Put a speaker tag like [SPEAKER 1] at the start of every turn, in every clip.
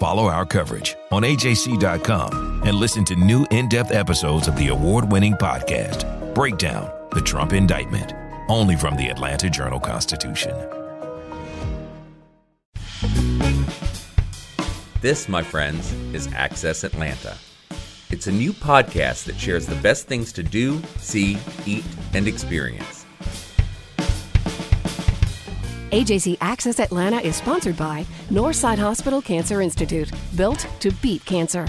[SPEAKER 1] Follow our coverage on AJC.com and listen to new in depth episodes of the award winning podcast, Breakdown The Trump Indictment, only from the Atlanta Journal Constitution.
[SPEAKER 2] This, my friends, is Access Atlanta. It's a new podcast that shares the best things to do, see, eat, and experience.
[SPEAKER 3] AJC Access Atlanta is sponsored by Northside Hospital Cancer Institute, built to beat cancer.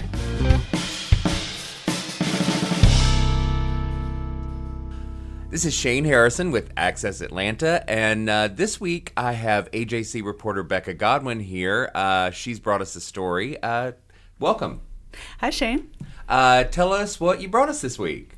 [SPEAKER 2] This is Shane Harrison with Access Atlanta, and uh, this week I have AJC reporter Becca Godwin here. Uh, she's brought us a story. Uh, welcome.
[SPEAKER 4] Hi, Shane.
[SPEAKER 2] Uh, tell us what you brought us this week.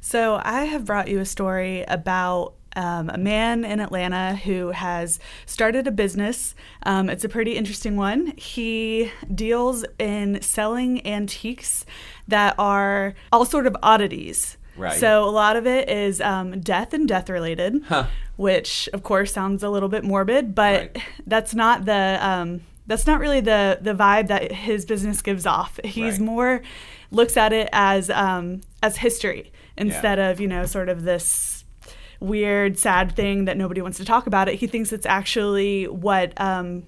[SPEAKER 4] So, I have brought you a story about um, a man in Atlanta who has started a business. Um, it's a pretty interesting one. He deals in selling antiques that are all sort of oddities.
[SPEAKER 2] Right.
[SPEAKER 4] So a lot of it is um, death and death related,
[SPEAKER 2] Huh.
[SPEAKER 4] which of course sounds a little bit morbid, but
[SPEAKER 2] Right.
[SPEAKER 4] that's not the um, that's not really the the vibe that his business gives off. He's
[SPEAKER 2] Right.
[SPEAKER 4] more looks at it as um, as history instead of you know sort of this weird sad thing that nobody wants to talk about it. He thinks it's actually what um,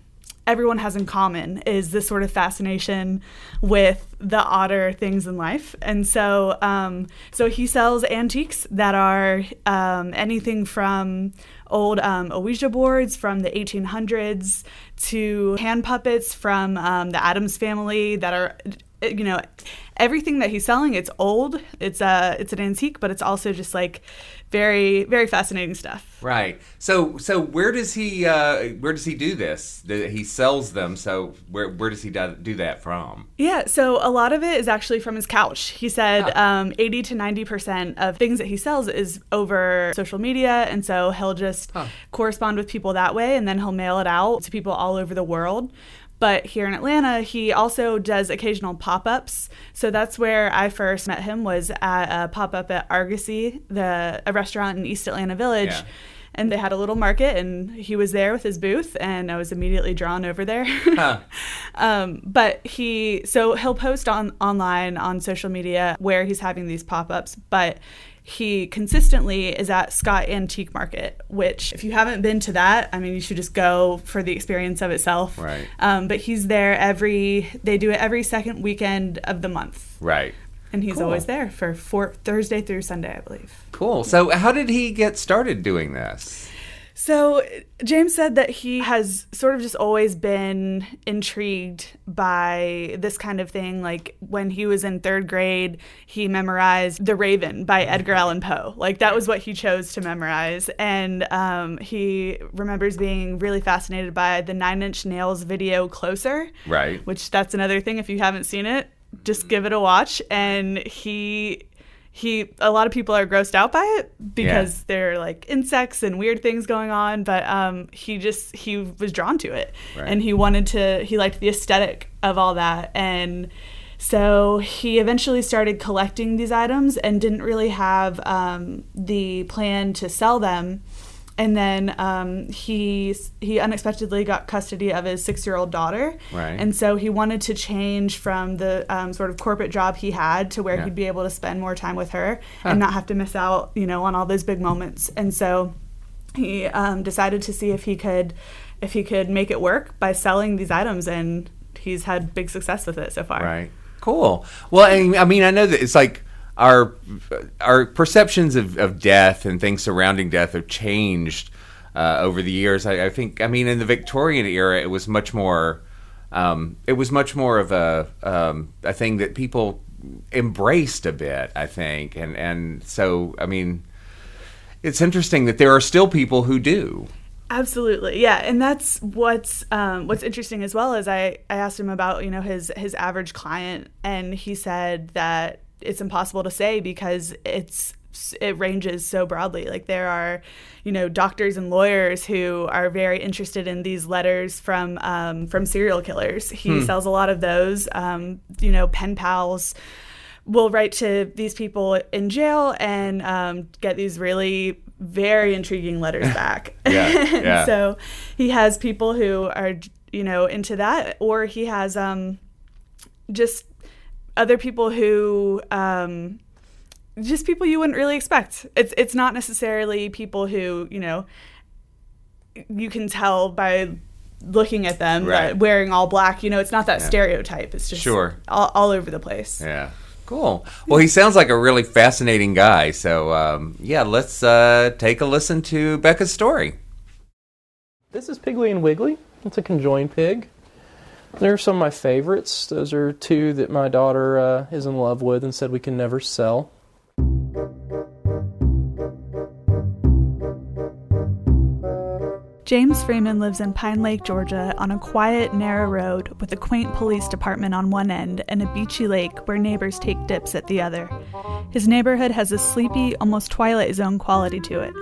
[SPEAKER 4] everyone has in common is this sort of fascination with the odder things in life. And so, um, so he sells antiques that are um, anything from old um, Ouija boards from the 1800s to hand puppets from um, the Addams family that are, you know, everything that he's selling. It's old. It's a it's an antique, but it's also just like very very fascinating stuff.
[SPEAKER 2] Right. So, so where does he uh, where does he do this? He sells them. So, where where does he do do that from?
[SPEAKER 4] Yeah, so a lot of it is actually from his couch. He said um, 80 to 90% of things that he sells is over social media. And so he'll just correspond with people that way and then he'll mail it out to people all over the world. But here in Atlanta, he also does occasional pop ups. So that's where I first met him was at a pop up at Argosy, the a restaurant in East Atlanta Village.
[SPEAKER 2] Yeah.
[SPEAKER 4] And they had a little market, and he was there with his booth, and I was immediately drawn over there. Um, but he so he'll post on online on social media where he's having these pop-ups, but he consistently is at Scott Antique Market, which if you haven't been to that, I mean you should just go for the experience of itself.
[SPEAKER 2] Right.
[SPEAKER 4] Um, but he's there every they do it every second weekend of the month.
[SPEAKER 2] Right.
[SPEAKER 4] And he's
[SPEAKER 2] Cool.
[SPEAKER 4] always there for four, Thursday through Sunday, I believe.
[SPEAKER 2] Cool. So, how did he get started doing this?
[SPEAKER 4] So James said that he has sort of just always been intrigued by this kind of thing. Like when he was in third grade, he memorized The Raven by Edgar Allan Poe. Like that was what he chose to memorize. And um, he remembers being really fascinated by the Nine Inch Nails video Closer
[SPEAKER 2] Right.
[SPEAKER 4] which that's another thing if you haven't seen it just give it a watch. And he he a lot of people are grossed out by it because
[SPEAKER 2] Yeah.
[SPEAKER 4] there are like insects and weird things going on. But um he just he was drawn to it.
[SPEAKER 2] Right.
[SPEAKER 4] and he wanted to he liked the aesthetic of all that. And so he eventually started collecting these items and didn't really have um, the plan to sell them and then um, he he unexpectedly got custody of his six year old daughter,
[SPEAKER 2] Right.
[SPEAKER 4] and so he wanted to change from the um, sort of corporate job he had to where
[SPEAKER 2] Yeah.
[SPEAKER 4] he'd be able to spend more time with her and not have to miss out, you know, on all those big moments. And so he um, decided to see if he could if he could make it work by selling these items, and he's had big success with it so far.
[SPEAKER 2] Right. Cool. Well, I mean, I know that it's like our our perceptions of, of death and things surrounding death have changed uh, over the years. I, I think. I mean, in the Victorian era, it was much more. Um, it was much more of a um, a thing that people embraced a bit. I think, and and so I mean, it's interesting that there are still people who do.
[SPEAKER 4] Absolutely, yeah, and that's what's um, what's interesting as well. As I, I asked him about you know his his average client, and he said that it's impossible to say because it's it ranges so broadly. Like there are, you know, doctors and lawyers who are very interested in these letters from um, from serial killers. He hmm. sells a lot of those. Um, you know, pen pals will write to these people in jail and um, get these really very intriguing letters back.
[SPEAKER 2] yeah, yeah.
[SPEAKER 4] so he has people who are you know into that, or he has um, just other people who um, just people you wouldn't really expect. It's it's not necessarily people who you know you can tell by looking at them right. wearing all black. You know, it's not that yeah. stereotype. It's just
[SPEAKER 2] sure
[SPEAKER 4] all, all, over the place.
[SPEAKER 2] Yeah. Cool. Well, he sounds like a really fascinating guy. So, um, yeah, let's uh, take a listen to Becca's story.
[SPEAKER 5] This is Piggly and Wiggly. It's a conjoined pig. They're some of my favorites. Those are two that my daughter uh, is in love with and said we can never sell.
[SPEAKER 4] James Freeman lives in Pine Lake, Georgia, on a quiet, narrow road with a quaint police department on one end and a beachy lake where neighbors take dips at the other. His neighborhood has a sleepy, almost Twilight Zone quality to it.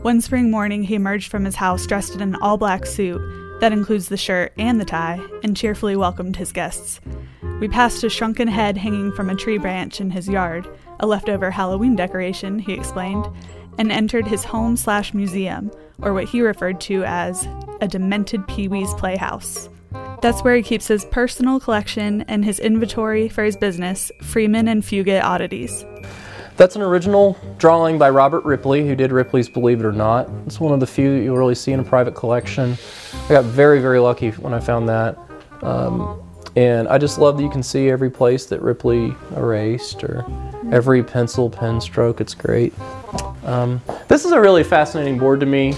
[SPEAKER 4] One spring morning, he emerged from his house dressed in an all black suit that includes the shirt and the tie and cheerfully welcomed his guests. We passed a shrunken head hanging from a tree branch in his yard, a leftover Halloween decoration, he explained, and entered his home slash museum or what he referred to as a demented Pee Wee's Playhouse. That's where he keeps his personal collection and his inventory for his business, Freeman and Fugit Oddities.
[SPEAKER 5] That's an original drawing by Robert Ripley, who did Ripley's Believe It or Not. It's one of the few that you'll really see in a private collection. I got very, very lucky when I found that. Um, and I just love that you can see every place that Ripley erased or every pencil pen stroke. It's great. Um, this is a really fascinating board to me.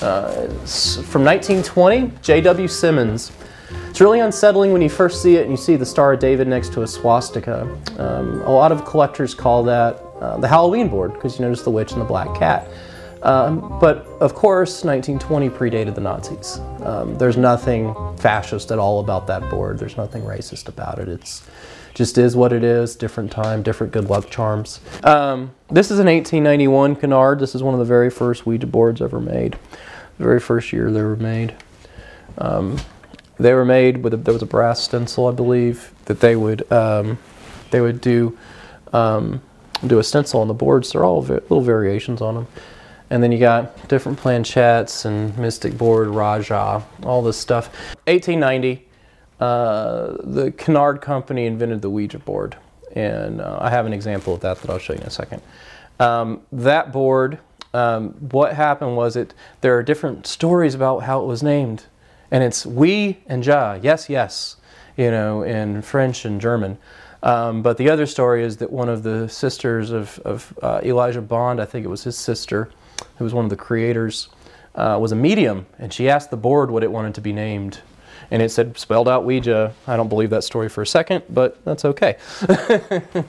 [SPEAKER 5] Uh, from 1920, J.W. Simmons. It's really unsettling when you first see it and you see the Star of David next to a swastika. Um, a lot of collectors call that uh, the Halloween board because you notice the witch and the black cat. Um, but of course, 1920 predated the Nazis. Um, there's nothing fascist at all about that board. There's nothing racist about it. It's just is what it is. Different time, different good luck charms. Um, this is an 1891 Kennard. This is one of the very first Ouija boards ever made the very first year they were made. Um, they were made with a, there was a brass stencil, I believe, that they would um, they would do um, do a stencil on the boards. They're all little variations on them. And then you got different planchettes and Mystic board, Raja, all this stuff. 1890, uh, the Kennard Company invented the Ouija board, and uh, I have an example of that that I'll show you in a second. Um, that board um, what happened was it there are different stories about how it was named and it's we and ja. Yes yes you know in french and german. Um, but the other story is that one of the sisters of, of uh, elijah bond i think it was his sister who was one of the creators uh, was a medium. And she asked the board what it wanted to be named. And it said spelled out ouija. I don't believe that story for a second but that's okay.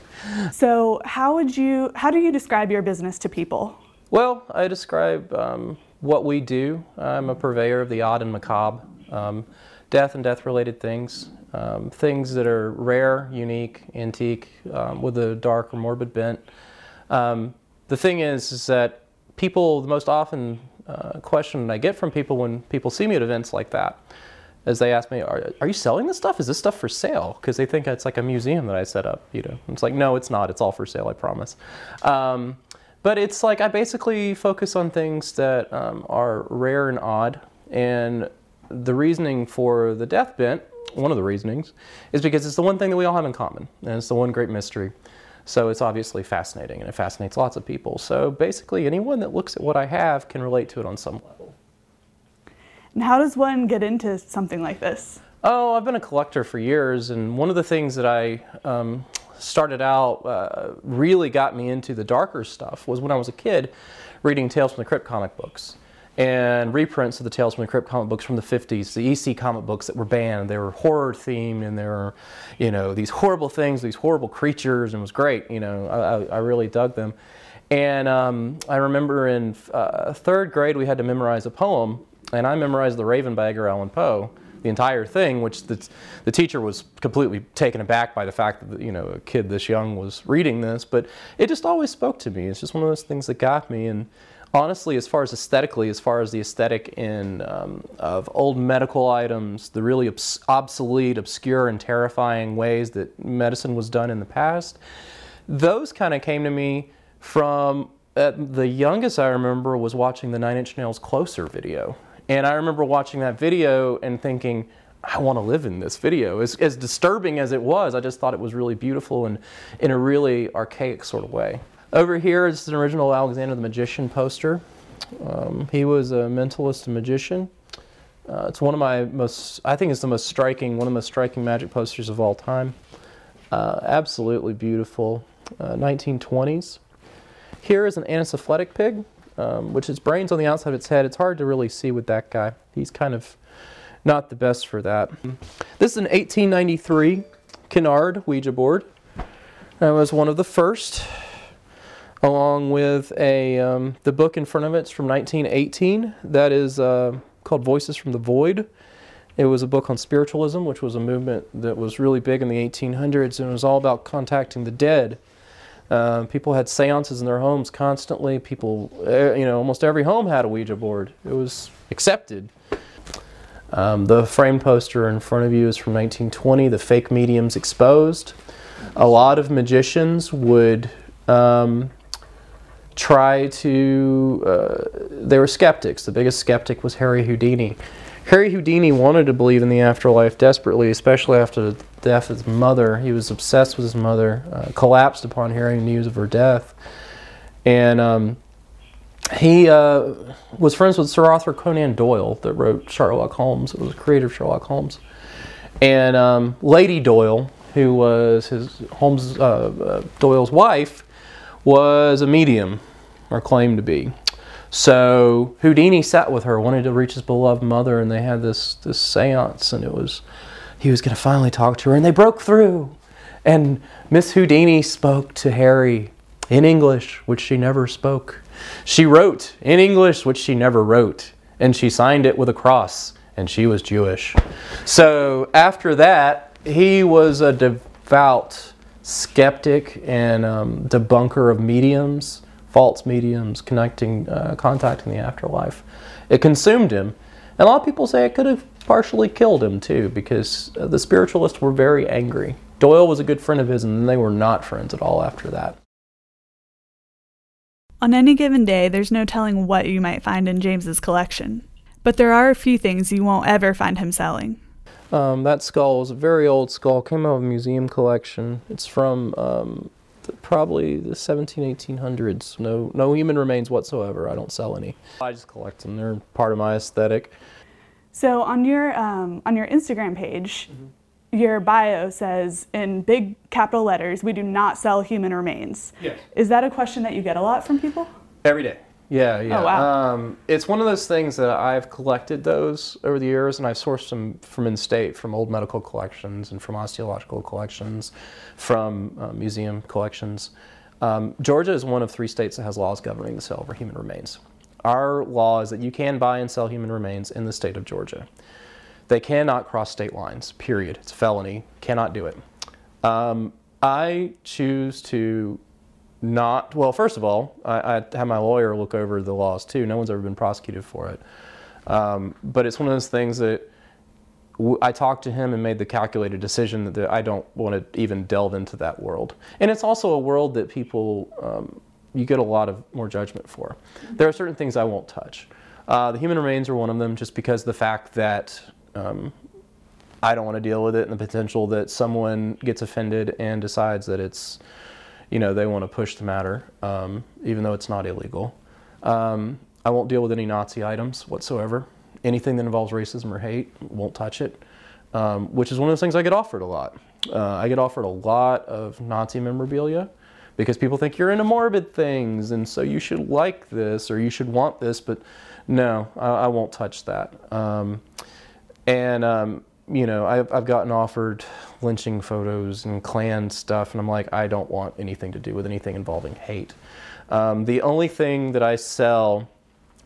[SPEAKER 4] So how would you how do you describe your business to people?
[SPEAKER 5] Well, I describe um, what we do. I'm a purveyor of the odd and macabre, um, death and death related things, um, things that are rare, unique, antique, um, with a dark or morbid bent. Um, the thing is, is that people, the most often uh, question I get from people when people see me at events like that is they ask me, are, are you selling this stuff? Is this stuff for sale? Because they think it's like a museum that I set up, you know. It's like, no, it's not. It's all for sale, I promise. Um, but it's like I basically focus on things that um, are rare and odd. And the reasoning for the death bent, one of the reasonings, is because it's the one thing that we all have in common, and it's the one great mystery. So it's obviously fascinating, and it fascinates lots of people. So basically, anyone that looks at what I have can relate to it on some level.
[SPEAKER 4] And how does one get into something like this?
[SPEAKER 5] Oh, I've been a collector for years, and one of the things that I um, started out uh, really got me into the darker stuff was when I was a kid reading Tales from the Crypt comic books and reprints of the Tales from the Crypt comic books from the 50s, the EC comic books that were banned. They were horror themed and they were, you know, these horrible things, these horrible creatures, and it was great. You know, I, I really dug them. And um, I remember in uh, third grade we had to memorize a poem, and I memorized The Raven by Edgar Allan Poe, the entire thing, which the, the teacher was completely taken aback by the fact that you know a kid this young was reading this. But it just always spoke to me. It's just one of those things that got me. And honestly, as far as aesthetically, as far as the aesthetic in um, of old medical items, the really obs- obsolete, obscure, and terrifying ways that medicine was done in the past, those kind of came to me from uh, the youngest I remember was watching the Nine Inch Nails Closer video. And I remember watching that video and thinking, I want to live in this video. As, as disturbing as it was, I just thought it was really beautiful and in a really archaic sort of way. Over here is an original Alexander the Magician poster. Um, he was a mentalist and magician. Uh, it's one of my most, I think it's the most striking, one of the most striking magic posters of all time. Uh, absolutely beautiful. Uh, 1920s. Here is an anacephalic pig, um, which is brains on the outside of its head. It's hard to really see with that guy. He's kind of not the best for that. This is an 1893 Kennard Ouija board. That was one of the first along with a um, the book in front of it. It's from 1918. That is uh, called Voices from the Void. It was a book on spiritualism, which was a movement that was really big in the 1800s, and it was all about contacting the dead. Uh, people had seances in their homes constantly. People, you know, almost every home had a Ouija board. It was accepted. Um, the frame poster in front of you is from 1920, The Fake Mediums Exposed. A lot of magicians would um, try to, uh, they were skeptics. The biggest skeptic was Harry Houdini. Harry Houdini wanted to believe in the afterlife desperately, especially after the death of his mother. He was obsessed with his mother, uh, collapsed upon hearing news of her death. And um, he uh, was friends with Sir Arthur Conan Doyle, that wrote Sherlock Holmes. It was the creator of Sherlock Holmes. And um, Lady Doyle, who was his Holmes uh, uh Doyle's wife, was a medium, or claimed to be. So Houdini sat with her, wanted to reach his beloved mother, and they had this this séance, and it was he was going to finally talk to her, and they broke through. And Miss Houdini spoke to Harry in English, which she never spoke. She wrote in English, which she never wrote, and she signed it with a cross, and she was Jewish. So after that, he was a devout skeptic and um, debunker of mediums, false mediums, connecting, uh, contacting the afterlife. It consumed him. And a lot of people say it could have partially killed him too, because uh, the spiritualists were very angry. Doyle was a good friend of his, and they were not friends at all after that.
[SPEAKER 4] On any given day, there's no telling what you might find in James's collection. But there are a few things you won't ever find him selling.
[SPEAKER 5] Um, that skull was a very old skull, came out of a museum collection. It's from um, the, probably the 17, 1800s. No, no human remains whatsoever. I don't sell any. I just collect them. They're part of my aesthetic.
[SPEAKER 4] So on your um, on your Instagram page, mm-hmm. your bio says in big capital letters, "We do not sell human remains."
[SPEAKER 5] Yes.
[SPEAKER 4] Is that a question that you get a lot from people?
[SPEAKER 5] Every day. Yeah, yeah.
[SPEAKER 4] Oh, wow.
[SPEAKER 5] Um, it's one of those things that I've collected those over the years, and I've sourced them from in-state, from old medical collections, and from osteological collections, from uh, museum collections. Um, Georgia is one of three states that has laws governing the sale of human remains. Our law is that you can buy and sell human remains in the state of Georgia. They cannot cross state lines. Period. It's a felony. Cannot do it. Um, I choose to not well first of all I, I have my lawyer look over the laws too. No one's ever been prosecuted for it. Um, but it's one of those things that I talked to him and made the calculated decision that, that I don't want to even delve into that world. And it's also a world that people um, you get a lot of more judgment for. There are certain things I won't touch. Uh, the human remains are one of them just because the fact that um, I don't want to deal with it and the potential that someone gets offended and decides that it's you know, they want to push the matter, um, even though it's not illegal. Um, I won't deal with any Nazi items whatsoever. Anything that involves racism or hate, won't touch it, um, which is one of those things I get offered a lot. Uh, I get offered a lot of Nazi memorabilia because people think you're into morbid things and so you should like this or you should want this, but no, I, I won't touch that. Um, and, um, you know, I've, I've gotten offered lynching photos and Klan stuff, and I'm like, I don't want anything to do with anything involving hate. Um, the only thing that I sell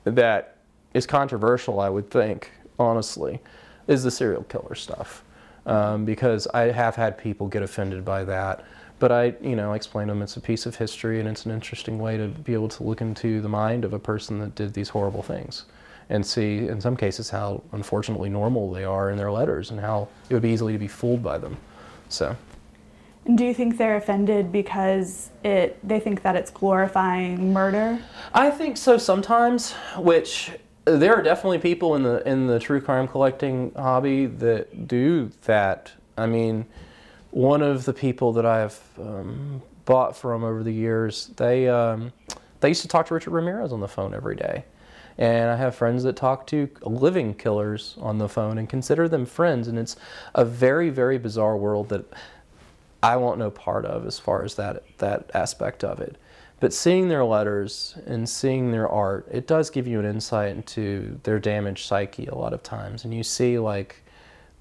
[SPEAKER 5] that is controversial, I would think, honestly, is the serial killer stuff. Um, because I have had people get offended by that. But I, you know, explain to them it's a piece of history and it's an interesting way to be able to look into the mind of a person that did these horrible things and see, in some cases, how unfortunately normal they are in their letters and how it would be easily to be fooled by them. So.
[SPEAKER 4] And do you think they're offended because it they think that it's glorifying murder?
[SPEAKER 5] I think so sometimes, which there are definitely people in the in the true crime collecting hobby that do that. I mean, one of the people that I've um, bought from over the years, they um, they used to talk to Richard Ramirez on the phone every day. And I have friends that talk to living killers on the phone and consider them friends. And it's a very, very bizarre world that I want no part of as far as that, that aspect of it. But seeing their letters and seeing their art, it does give you an insight into their damaged psyche a lot of times. And you see, like,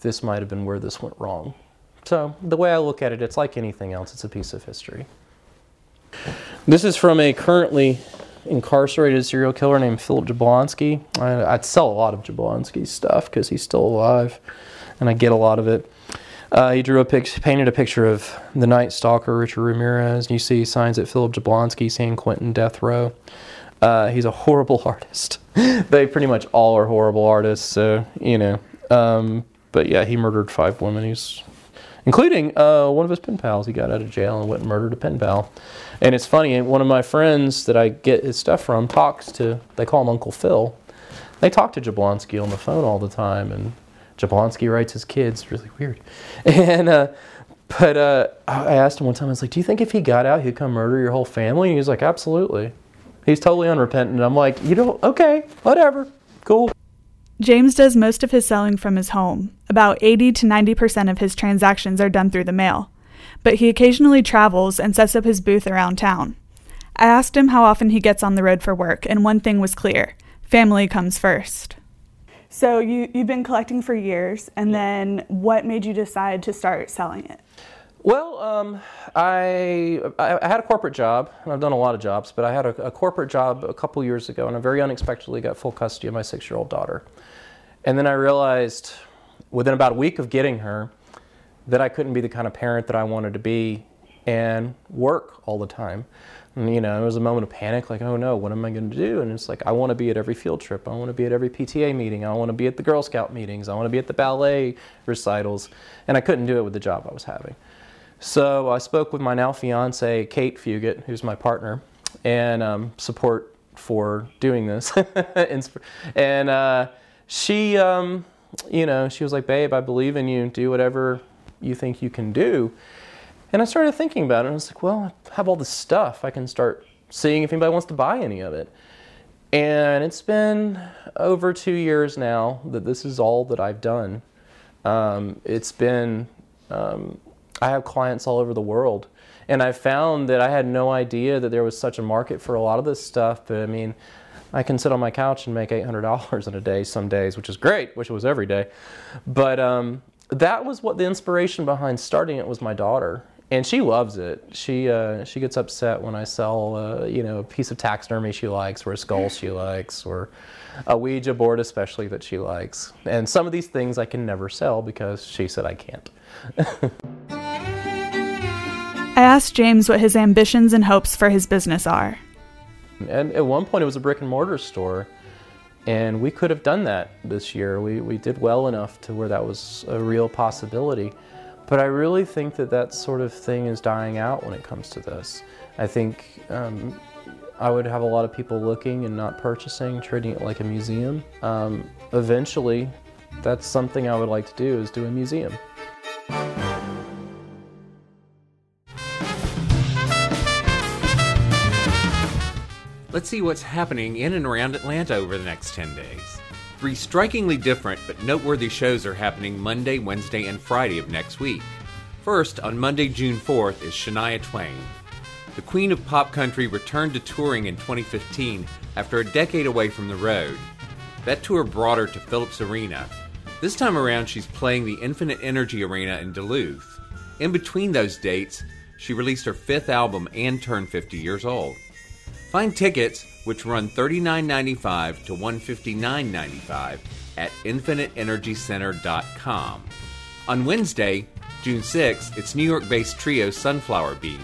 [SPEAKER 5] this might have been where this went wrong. So, the way I look at it, it's like anything else, it's a piece of history. This is from a currently incarcerated serial killer named Philip Jablonski. I, would sell a lot of Jablonski's stuff because he's still alive, and I get a lot of it. Uh, he drew a pic- painted a picture of the Night Stalker, Richard Ramirez. You see signs at Philip Jablonski, San Quentin death row. Uh, he's a horrible artist. they pretty much all are horrible artists, so you know. Um, but yeah, he murdered five women. He's including uh, one of his pen pals. He got out of jail and went and murdered a pen pal. And it's funny, one of my friends that I get his stuff from talks to, they call him Uncle Phil. They talk to Jablonski on the phone all the time, and Jablonski writes his kids. Really weird. And, uh, but uh, I asked him one time, I was like, Do you think if he got out, he'd come murder your whole family? And he was like, Absolutely. He's totally unrepentant. I'm like, You don't, okay, whatever, cool.
[SPEAKER 4] James does most of his selling from his home. About 80 to 90% of his transactions are done through the mail but he occasionally travels and sets up his booth around town. I asked him how often he gets on the road for work, and one thing was clear family comes first. So you, you've been collecting for years, and then what made you decide to start selling it?
[SPEAKER 5] Well, um, I, I had a corporate job, and I've done a lot of jobs, but I had a, a corporate job a couple years ago, and I very unexpectedly got full custody of my six-year-old daughter. And then I realized within about a week of getting her that I couldn't be the kind of parent that I wanted to be and work all the time. And, you know, it was a moment of panic, like, oh no, what am I going to do? And it's like, I want to be at every field trip. I want to be at every PTA meeting. I want to be at the Girl Scout meetings. I want to be at the ballet recitals. And I couldn't do it with the job I was having. So I spoke with my now fiance, Kate Fugit, who's my partner, and um, support for doing this. and uh, she, um, you know, she was like, babe, I believe in you. Do whatever you think you can do. And I started thinking about it, and I was like, well, I have all this stuff. I can start seeing if anybody wants to buy any of it. And it's been over two years now that this is all that I've done. Um, it's been, um, I have clients all over the world. And I found that I had no idea that there was such a market for a lot of this stuff. But I mean, I can sit on my couch and make $800 in a day some days, which is great, it was every day. But um, that was what the inspiration behind starting it was my daughter and she loves it. She uh, she gets upset when I sell uh, you know a piece of taxidermy she likes, or a skull she likes, or a Ouija board especially that she likes. And some of these things I can never sell because she said I can't.
[SPEAKER 4] I asked James what his ambitions and hopes for his business are.
[SPEAKER 5] And at one point, it was a brick and mortar store. And we could have done that this year. We, we did well enough to where that was a real possibility. But I really think that that sort of thing is dying out when it comes to this. I think um, I would have a lot of people looking and not purchasing, treating it like a museum. Um, eventually, that's something I would like to do is do a museum.
[SPEAKER 2] Let's see what's happening in and around Atlanta over the next 10 days. Three strikingly different but noteworthy shows are happening Monday, Wednesday, and Friday of next week. First, on Monday, June 4th, is Shania Twain. The Queen of Pop Country returned to touring in 2015 after a decade away from the road. That tour brought her to Phillips Arena. This time around, she's playing the Infinite Energy Arena in Duluth. In between those dates, she released her fifth album and turned 50 years old. Find tickets, which run $39.95 to $159.95, at infiniteenergycenter.com. On Wednesday, June 6th, it's New York based trio Sunflower Bean,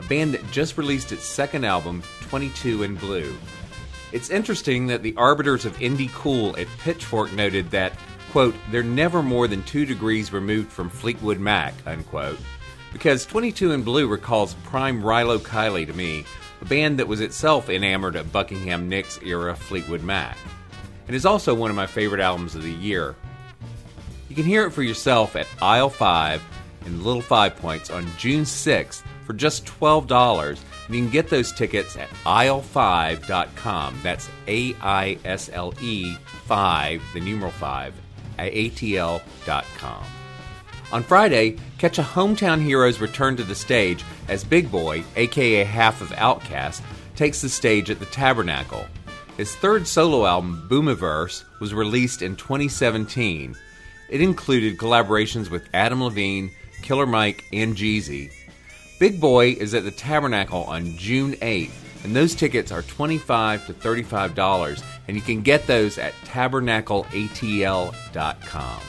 [SPEAKER 2] a band that just released its second album, 22 in Blue. It's interesting that the arbiters of indie cool at Pitchfork noted that, quote, they're never more than two degrees removed from Fleetwood Mac, unquote, because 22 in Blue recalls prime Rilo Kiley to me, a band that was itself enamored of Buckingham Nicks era Fleetwood Mac. and is also one of my favorite albums of the year. You can hear it for yourself at Aisle 5 in Little Five Points on June 6th for just $12. And you can get those tickets at aisle5.com. That's A I S L E 5, the numeral 5, at ATL.com. On Friday, catch a Hometown Heroes return to the stage as Big Boi, aka half of Outkast, takes the stage at the Tabernacle. His third solo album, Boomiverse, was released in 2017. It included collaborations with Adam Levine, Killer Mike, and Jeezy. Big Boi is at the Tabernacle on June 8th, and those tickets are 25 to $35, and you can get those at tabernacleatl.com.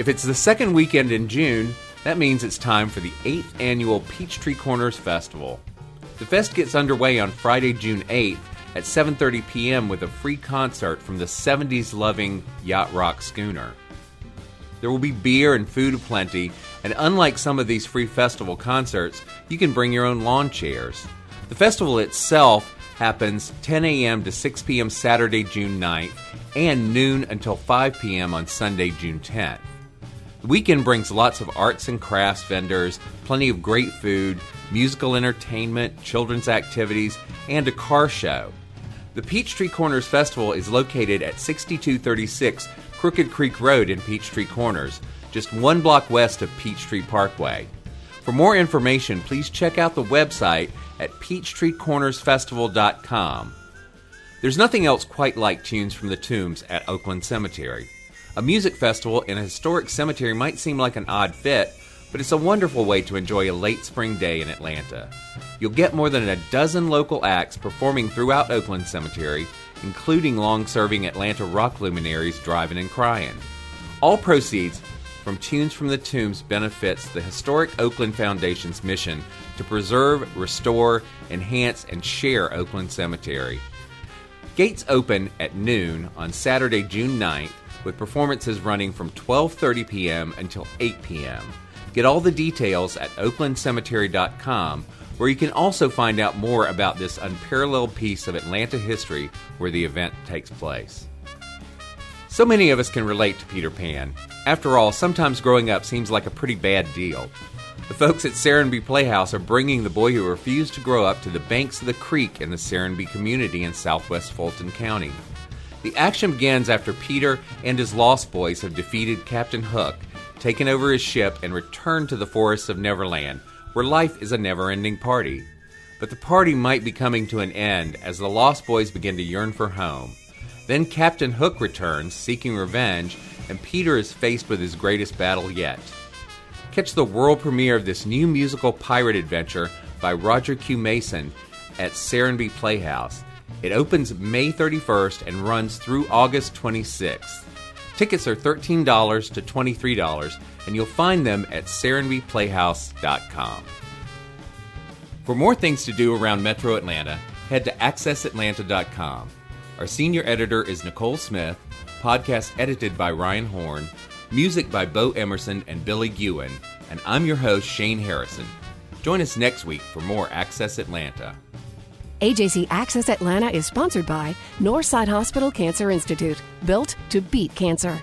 [SPEAKER 2] If it's the second weekend in June, that means it's time for the 8th annual Peachtree Corners Festival. The fest gets underway on Friday, June 8th at 7:30 p.m. with a free concert from the 70s loving Yacht Rock Schooner. There will be beer and food aplenty, and unlike some of these free festival concerts, you can bring your own lawn chairs. The festival itself happens 10 a.m. to 6 p.m. Saturday, June 9th, and noon until 5 p.m. on Sunday, June 10th. The weekend brings lots of arts and crafts vendors, plenty of great food, musical entertainment, children's activities, and a car show. The Peachtree Corners Festival is located at 6236 Crooked Creek Road in Peachtree Corners, just one block west of Peachtree Parkway. For more information, please check out the website at peachtreecornersfestival.com. There's nothing else quite like Tunes from the Tombs at Oakland Cemetery. A music festival in a historic cemetery might seem like an odd fit, but it's a wonderful way to enjoy a late spring day in Atlanta. You'll get more than a dozen local acts performing throughout Oakland Cemetery, including long serving Atlanta rock luminaries Drivin' and Cryin'. All proceeds from Tunes from the Tombs benefits the historic Oakland Foundation's mission to preserve, restore, enhance, and share Oakland Cemetery. Gates open at noon on Saturday, June 9th, with performances running from 12:30 p.m. until 8 p.m. Get all the details at oaklandcemetery.com, where you can also find out more about this unparalleled piece of Atlanta history where the event takes place. So many of us can relate to Peter Pan. After all, sometimes growing up seems like a pretty bad deal. The folks at Serenbe Playhouse are bringing the boy who refused to grow up to the banks of the creek in the Serenbe community in southwest Fulton County. The action begins after Peter and his Lost Boys have defeated Captain Hook, taken over his ship, and returned to the forests of Neverland, where life is a never ending party. But the party might be coming to an end as the Lost Boys begin to yearn for home. Then Captain Hook returns, seeking revenge, and Peter is faced with his greatest battle yet. Catch the world premiere of this new musical pirate adventure by Roger Q. Mason at Serenbe Playhouse. It opens May 31st and runs through August 26th. Tickets are $13 to $23, and you'll find them at serenbeplayhouse.com. For more things to do around Metro Atlanta, head to accessatlanta.com. Our senior editor is Nicole Smith, podcast edited by Ryan Horn, music by Bo Emerson and Billy Gewen, and I'm your host, Shane Harrison. Join us next week for more Access Atlanta.
[SPEAKER 3] AJC Access Atlanta is sponsored by Northside Hospital Cancer Institute, built to beat cancer.